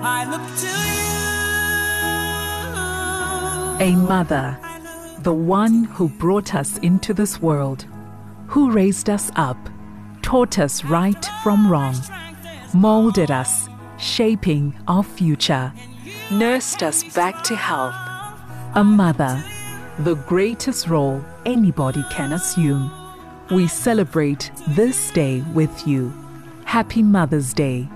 I look to A mother, the one who brought us into this world, who raised us up, taught us right from wrong, molded us, shaping our future, nursed us back to health. A mother, the greatest role anybody can assume. We celebrate this day with you. Happy Mother's Day